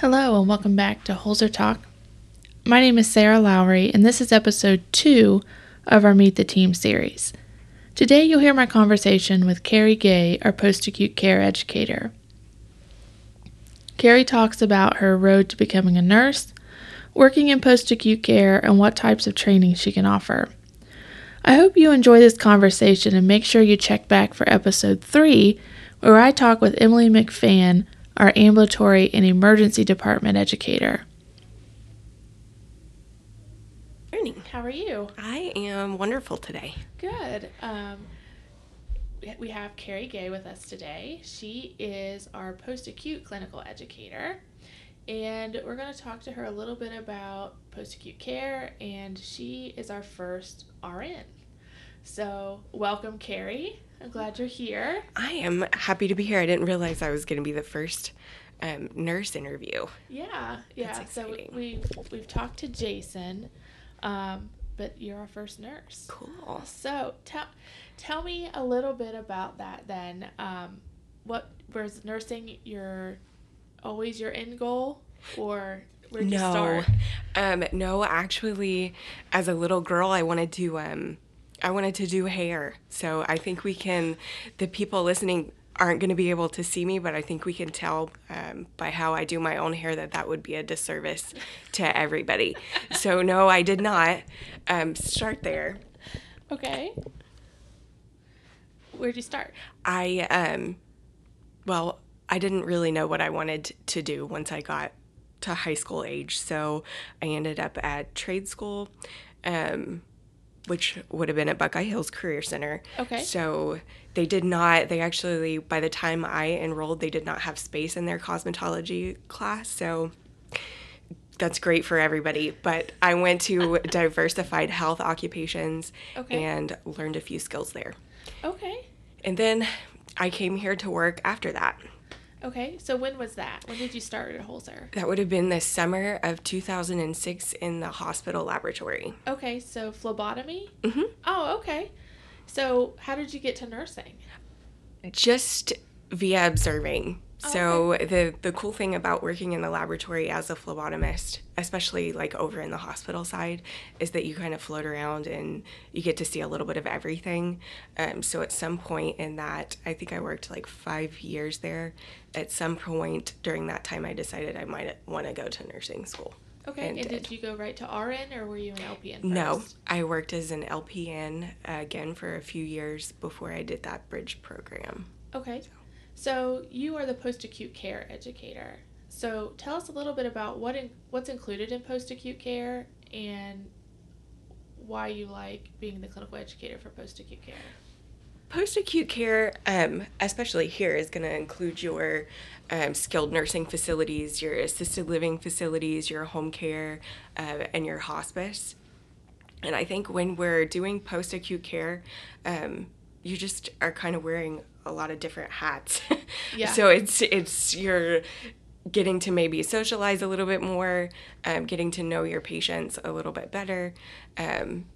Hello, and welcome back to Holzer Talk. My name is Sarah Lowry, and this is episode two of our Meet the Team series. Today, you'll hear my conversation with Carrie Gay, our post acute care educator. Carrie talks about her road to becoming a nurse, working in post acute care, and what types of training she can offer. I hope you enjoy this conversation and make sure you check back for episode three, where I talk with Emily McFan our ambulatory and emergency department educator. Morning. How are you? I am wonderful today. Good. Um, we have Carrie Gay with us today. She is our post acute clinical educator. And we're going to talk to her a little bit about post acute care, and she is our first RN. So, welcome, Carrie. I'm glad you're here. I am happy to be here. I didn't realize I was going to be the first um, nurse interview. Yeah, yeah. So we, we we've talked to Jason, um, but you're our first nurse. Cool. So tell tell me a little bit about that. Then, um, what was nursing your always your end goal, or where did no, you start? Um, no, actually, as a little girl, I wanted to um, I wanted to do hair. So I think we can, the people listening aren't going to be able to see me, but I think we can tell um, by how I do my own hair that that would be a disservice to everybody. so no, I did not um, start there. Okay. Where'd you start? I, um, well, I didn't really know what I wanted to do once I got to high school age. So I ended up at trade school. Um, which would have been at Buckeye Hills Career Center. Okay. So they did not, they actually, by the time I enrolled, they did not have space in their cosmetology class. So that's great for everybody. But I went to diversified health occupations okay. and learned a few skills there. Okay. And then I came here to work after that. Okay, so when was that? When did you start at Holzer? That would have been the summer of 2006 in the hospital laboratory. Okay, so phlebotomy? Mm-hmm. Oh, okay. So how did you get to nursing? Just via observing. So okay. the the cool thing about working in the laboratory as a phlebotomist, especially like over in the hospital side, is that you kind of float around and you get to see a little bit of everything. Um, so at some point in that, I think I worked like five years there. At some point during that time, I decided I might want to go to nursing school. Okay, and, and did. did. you go right to RN or were you an LPN? First? No, I worked as an LPN uh, again for a few years before I did that bridge program. Okay. So. So you are the post-acute care educator. So tell us a little bit about what in, what's included in post-acute care and why you like being the clinical educator for post-acute care. Post-acute care, um, especially here, is going to include your um, skilled nursing facilities, your assisted living facilities, your home care, uh, and your hospice. And I think when we're doing post-acute care, um, you just are kind of wearing a lot of different hats. Yeah. so it's it's you're getting to maybe socialize a little bit more, um, getting to know your patients a little bit better. Um,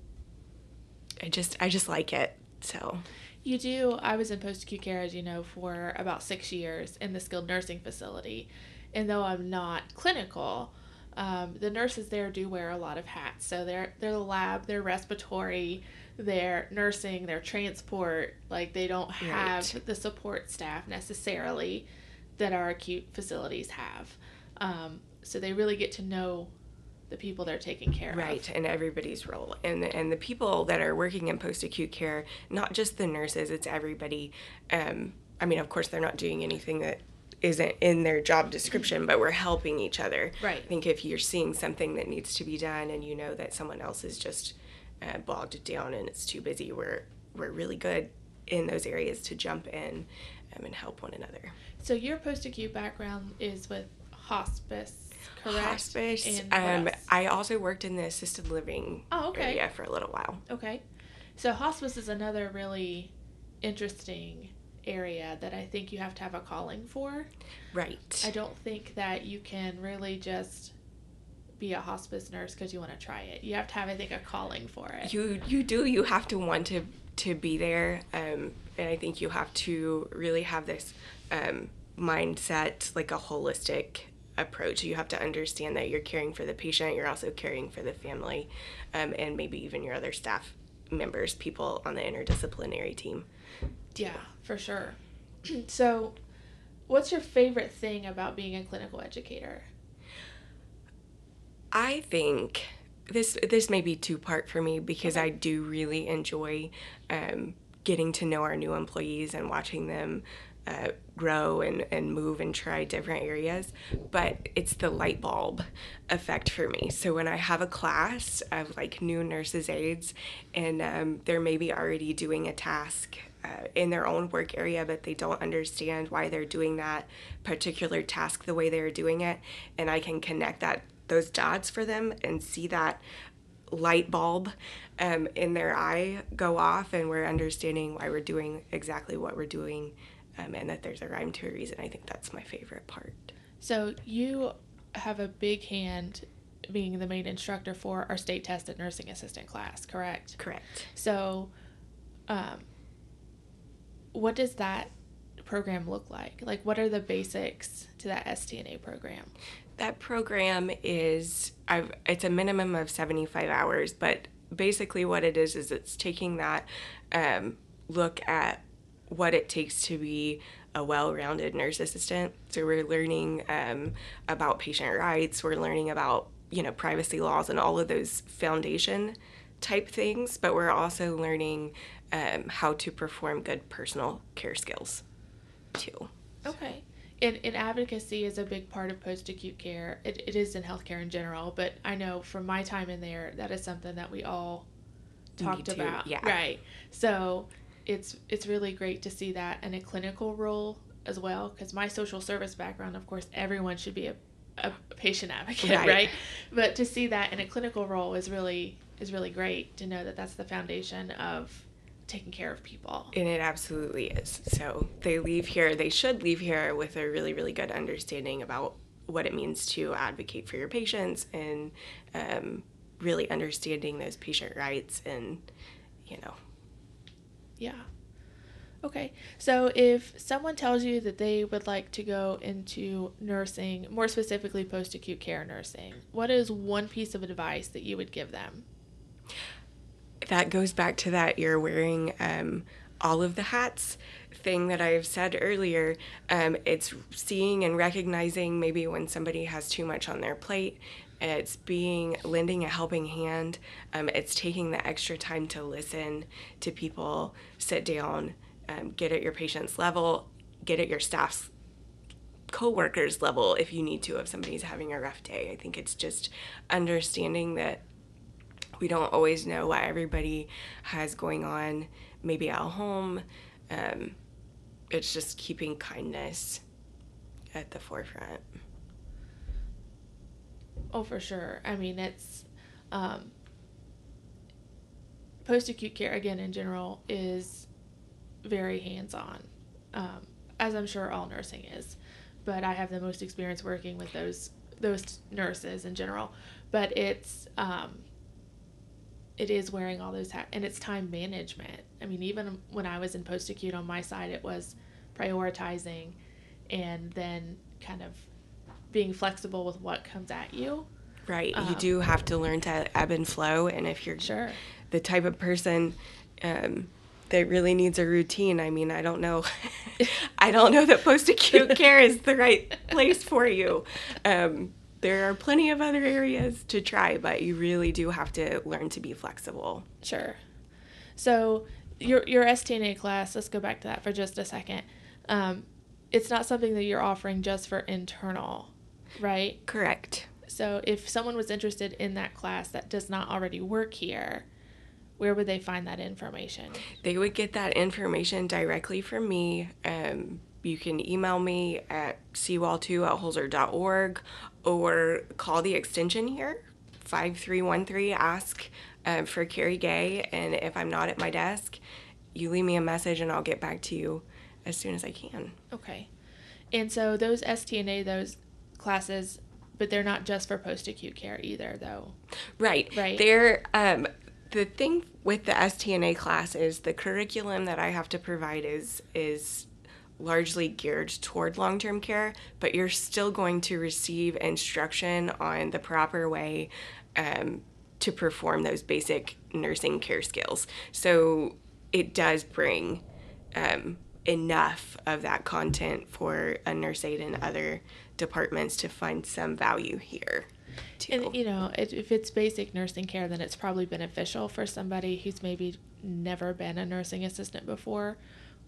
I just I just like it. So you do. I was in post acute care, as you know, for about six years in the skilled nursing facility, and though I'm not clinical. Um, the nurses there do wear a lot of hats. So they're they're the lab, they're respiratory, their nursing, their transport, like they don't have right. the support staff necessarily that our acute facilities have. Um, so they really get to know the people they're taking care right, of. Right, and everybody's role. And and the people that are working in post acute care, not just the nurses, it's everybody. Um, I mean, of course, they're not doing anything that isn't in their job description, but we're helping each other. Right. I think if you're seeing something that needs to be done and you know that someone else is just uh, bogged down and it's too busy, we're we're really good in those areas to jump in um, and help one another. So your post acute background is with hospice, correct? Hospice. Um, I also worked in the assisted living oh, okay. area for a little while. Okay, so hospice is another really interesting area that I think you have to have a calling for. Right. I don't think that you can really just be a hospice nurse because you want to try it. You have to have, I think, a calling for it. You you do. You have to want to to be there, um, and I think you have to really have this um, mindset, like a holistic approach. You have to understand that you're caring for the patient, you're also caring for the family, um, and maybe even your other staff members, people on the interdisciplinary team. Yeah, for sure. so, what's your favorite thing about being a clinical educator? I think this this may be two part for me because okay. I do really enjoy um, getting to know our new employees and watching them uh, grow and, and move and try different areas, but it's the light bulb effect for me. So when I have a class of like new nurses aides and um, they're maybe already doing a task uh, in their own work area, but they don't understand why they're doing that particular task the way they're doing it, and I can connect that those dots for them and see that light bulb um, in their eye go off, and we're understanding why we're doing exactly what we're doing um, and that there's a rhyme to a reason. I think that's my favorite part. So you have a big hand being the main instructor for our state tested nursing assistant class, correct? Correct. So, um, what does that program look like? Like, what are the basics to that STNA program? That program is I've, it's a minimum of 75 hours, but basically what it is is it's taking that um, look at what it takes to be a well-rounded nurse assistant. So we're learning um, about patient rights. We're learning about you know privacy laws and all of those foundation type things. But we're also learning um, how to perform good personal care skills too. Okay. And, and advocacy is a big part of post acute care. It, it is in healthcare in general, but I know from my time in there, that is something that we all talked about. Yeah. Right. So it's it's really great to see that in a clinical role as well because my social service background of course everyone should be a, a patient advocate right. right. but to see that in a clinical role is really is really great to know that that's the foundation of taking care of people and it absolutely is so they leave here they should leave here with a really really good understanding about what it means to advocate for your patients and um, really understanding those patient rights and you know yeah. Okay. So if someone tells you that they would like to go into nursing, more specifically post acute care nursing, what is one piece of advice that you would give them? That goes back to that you're wearing um, all of the hats thing that I've said earlier. Um, it's seeing and recognizing maybe when somebody has too much on their plate it's being lending a helping hand um, it's taking the extra time to listen to people sit down um, get at your patient's level get at your staff's co-workers level if you need to if somebody's having a rough day i think it's just understanding that we don't always know what everybody has going on maybe at home um, it's just keeping kindness at the forefront Oh, for sure. I mean, it's um, post acute care again in general is very hands on, um, as I'm sure all nursing is. But I have the most experience working with those those nurses in general. But it's um, it is wearing all those hats, and it's time management. I mean, even when I was in post acute on my side, it was prioritizing, and then kind of being flexible with what comes at you. Right. Um, you do have to learn to ebb and flow. And if you're sure. the type of person um, that really needs a routine, I mean, I don't know. I don't know that post acute care is the right place for you. Um, there are plenty of other areas to try, but you really do have to learn to be flexible. Sure. So, your, your STNA class, let's go back to that for just a second. Um, it's not something that you're offering just for internal right? Correct. So if someone was interested in that class that does not already work here, where would they find that information? They would get that information directly from me. Um, you can email me at seawall2 at holzer.org or call the extension here, 5313, ask uh, for Carrie Gay. And if I'm not at my desk, you leave me a message and I'll get back to you as soon as I can. Okay. And so those STNA, those classes, but they're not just for post acute care either, though. Right. Right. They're um, the thing with the STNA class is the curriculum that I have to provide is is largely geared toward long term care, but you're still going to receive instruction on the proper way um, to perform those basic nursing care skills. So it does bring um, enough of that content for a nurse aide and other departments to find some value here. Too. And you know, if, if it's basic nursing care, then it's probably beneficial for somebody who's maybe never been a nursing assistant before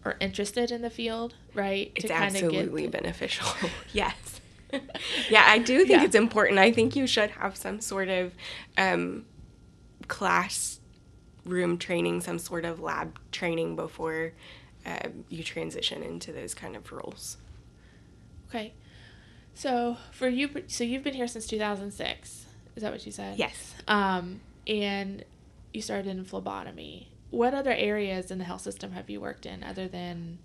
or interested in the field, right? It's absolutely get... beneficial. yes. yeah, I do think yeah. it's important. I think you should have some sort of um, classroom training, some sort of lab training before uh, you transition into those kind of roles. Okay. So for you, so you've been here since 2006. Is that what you said? Yes. Um, and you started in phlebotomy. What other areas in the health system have you worked in other than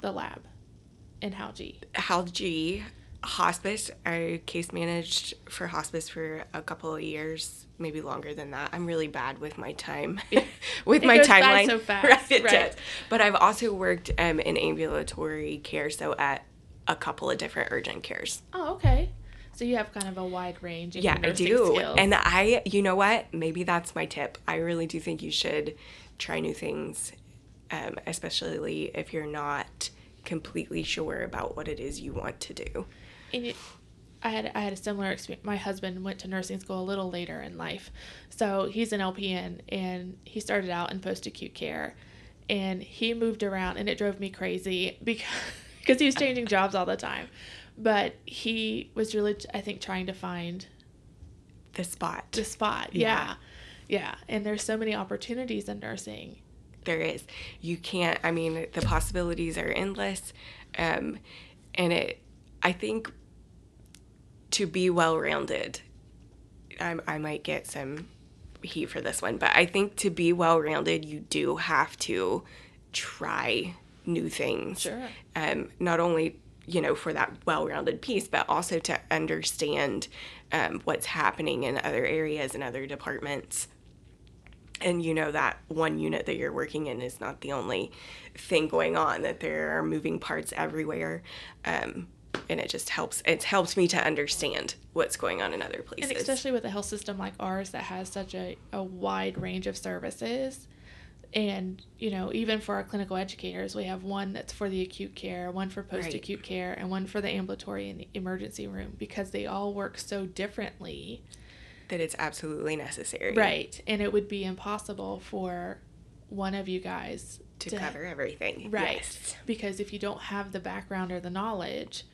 the lab in Hal G? Hal G, hospice. I case managed for hospice for a couple of years, maybe longer than that. I'm really bad with my time, with my timeline. so fast, right? right. But I've also worked um, in ambulatory care, so at a couple of different urgent cares. Oh, okay. So you have kind of a wide range. yeah, I do. Skills. And I, you know what? Maybe that's my tip. I really do think you should try new things, um, especially if you're not completely sure about what it is you want to do. And it, I had I had a similar experience. My husband went to nursing school a little later in life, so he's an LPN and he started out in post acute care, and he moved around and it drove me crazy because because he was changing jobs all the time. But he was really, I think, trying to find the spot. The spot, yeah. yeah. Yeah. And there's so many opportunities in nursing. There is. You can't, I mean, the possibilities are endless. Um, and it, I think to be well rounded, I, I might get some heat for this one, but I think to be well rounded, you do have to try new things. Sure. Um, not only you know for that well-rounded piece, but also to understand um, what's happening in other areas and other departments. And you know that one unit that you're working in is not the only thing going on; that there are moving parts everywhere. Um, and it just helps it helps me to understand what's going on in other places and especially with a health system like ours that has such a, a wide range of services and you know even for our clinical educators we have one that's for the acute care one for post acute right. care and one for the ambulatory and the emergency room because they all work so differently that it's absolutely necessary right and it would be impossible for one of you guys to, to cover everything right yes. because if you don't have the background or the knowledge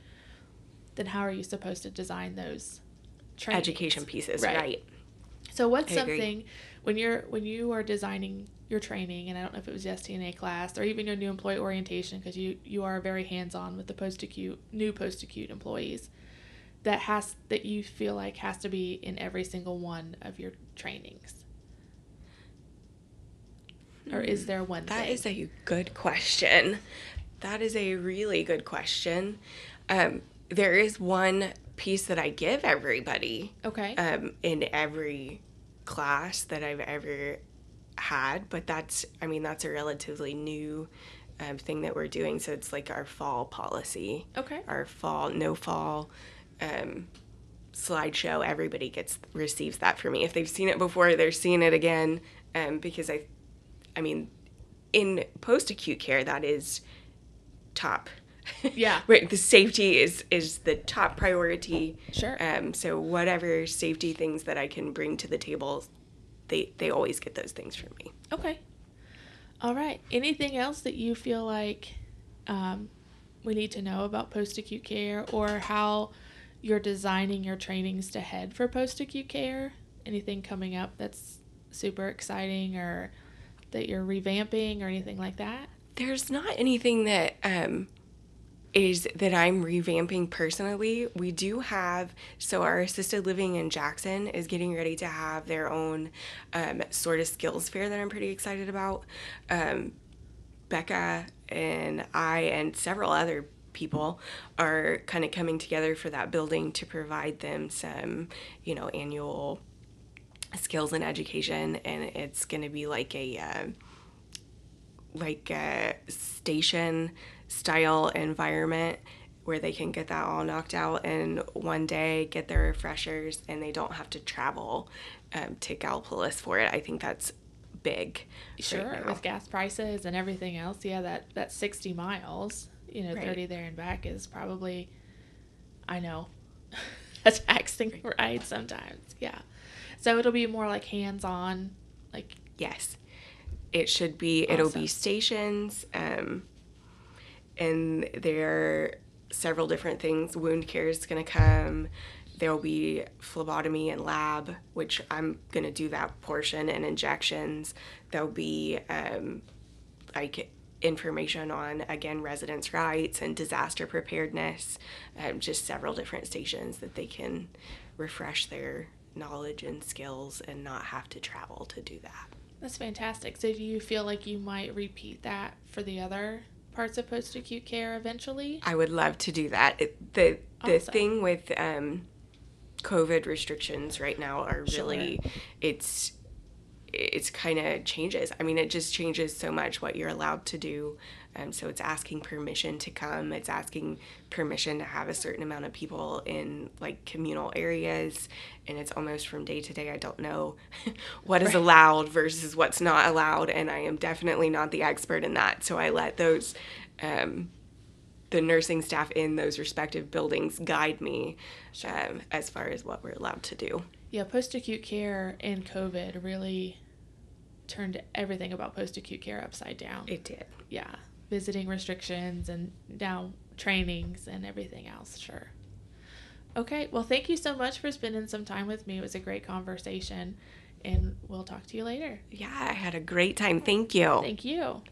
then how are you supposed to design those trainings? education pieces right, right. so what's I something agree. when you're when you are designing your training, and I don't know if it was the STNA class or even your new employee orientation, because you you are very hands on with the post acute new post acute employees. That has that you feel like has to be in every single one of your trainings. Or is hmm. there one? That thing? is a good question. That is a really good question. Um, there is one piece that I give everybody. Okay. Um, in every class that I've ever had, but that's, I mean, that's a relatively new um, thing that we're doing. So it's like our fall policy. Okay. Our fall, no fall um, slideshow. Everybody gets, receives that for me. If they've seen it before, they're seeing it again. Um, because I, I mean, in post acute care, that is top. Yeah. right. The safety is is the top priority. Sure. Um. So whatever safety things that I can bring to the table they they always get those things from me. Okay. All right. Anything else that you feel like um, we need to know about post acute care or how you're designing your trainings to head for post acute care? Anything coming up that's super exciting or that you're revamping or anything like that? There's not anything that um, is that I'm revamping personally. We do have, so our assisted living in Jackson is getting ready to have their own um, sort of skills fair that I'm pretty excited about. Um, Becca and I and several other people are kind of coming together for that building to provide them some, you know, annual skills and education. And it's going to be like a, uh, like a station style environment where they can get that all knocked out in one day, get their refreshers, and they don't have to travel um, to Gallipolis for it. I think that's big. Sure, right with gas prices and everything else, yeah, that that sixty miles, you know, Right. thirty there and back is probably, I know, a taxing ride sometimes. Yeah, so it'll be more like hands-on, like Yes. It should be, it'll Awesome. be stations, um, and there are several different things. Wound care is going to come. There'll be phlebotomy and lab, which I'm going to do that portion, and injections. There'll be um, like information on, again, residents' rights and disaster preparedness, um, just several different stations that they can refresh their knowledge and skills and not have to travel to do that. That's fantastic. So do you feel like you might repeat that for the other parts of post-acute care eventually? I would love to do that. It, the the Awesome. thing with um, COVID restrictions right now are really it's it's kind of changes. I mean, it just changes so much what you're allowed to do. Um, so it's asking permission to come. It's asking permission to have a certain amount of people in like communal areas, and it's almost from day to day. I don't know what is Right. allowed versus what's not allowed, and I am definitely not the expert in that. So I let those. Um, the nursing staff in those respective buildings guide me um, as far as what we're allowed to do. Yeah, post acute care and COVID really turned everything about post acute care upside down. It did. yeah, visiting restrictions and now trainings and everything else. Sure. Okay, well, thank you so much for spending some time with me. It was a great conversation, and we'll talk to you later. Yeah, I had a great time. Thank you. Thank you.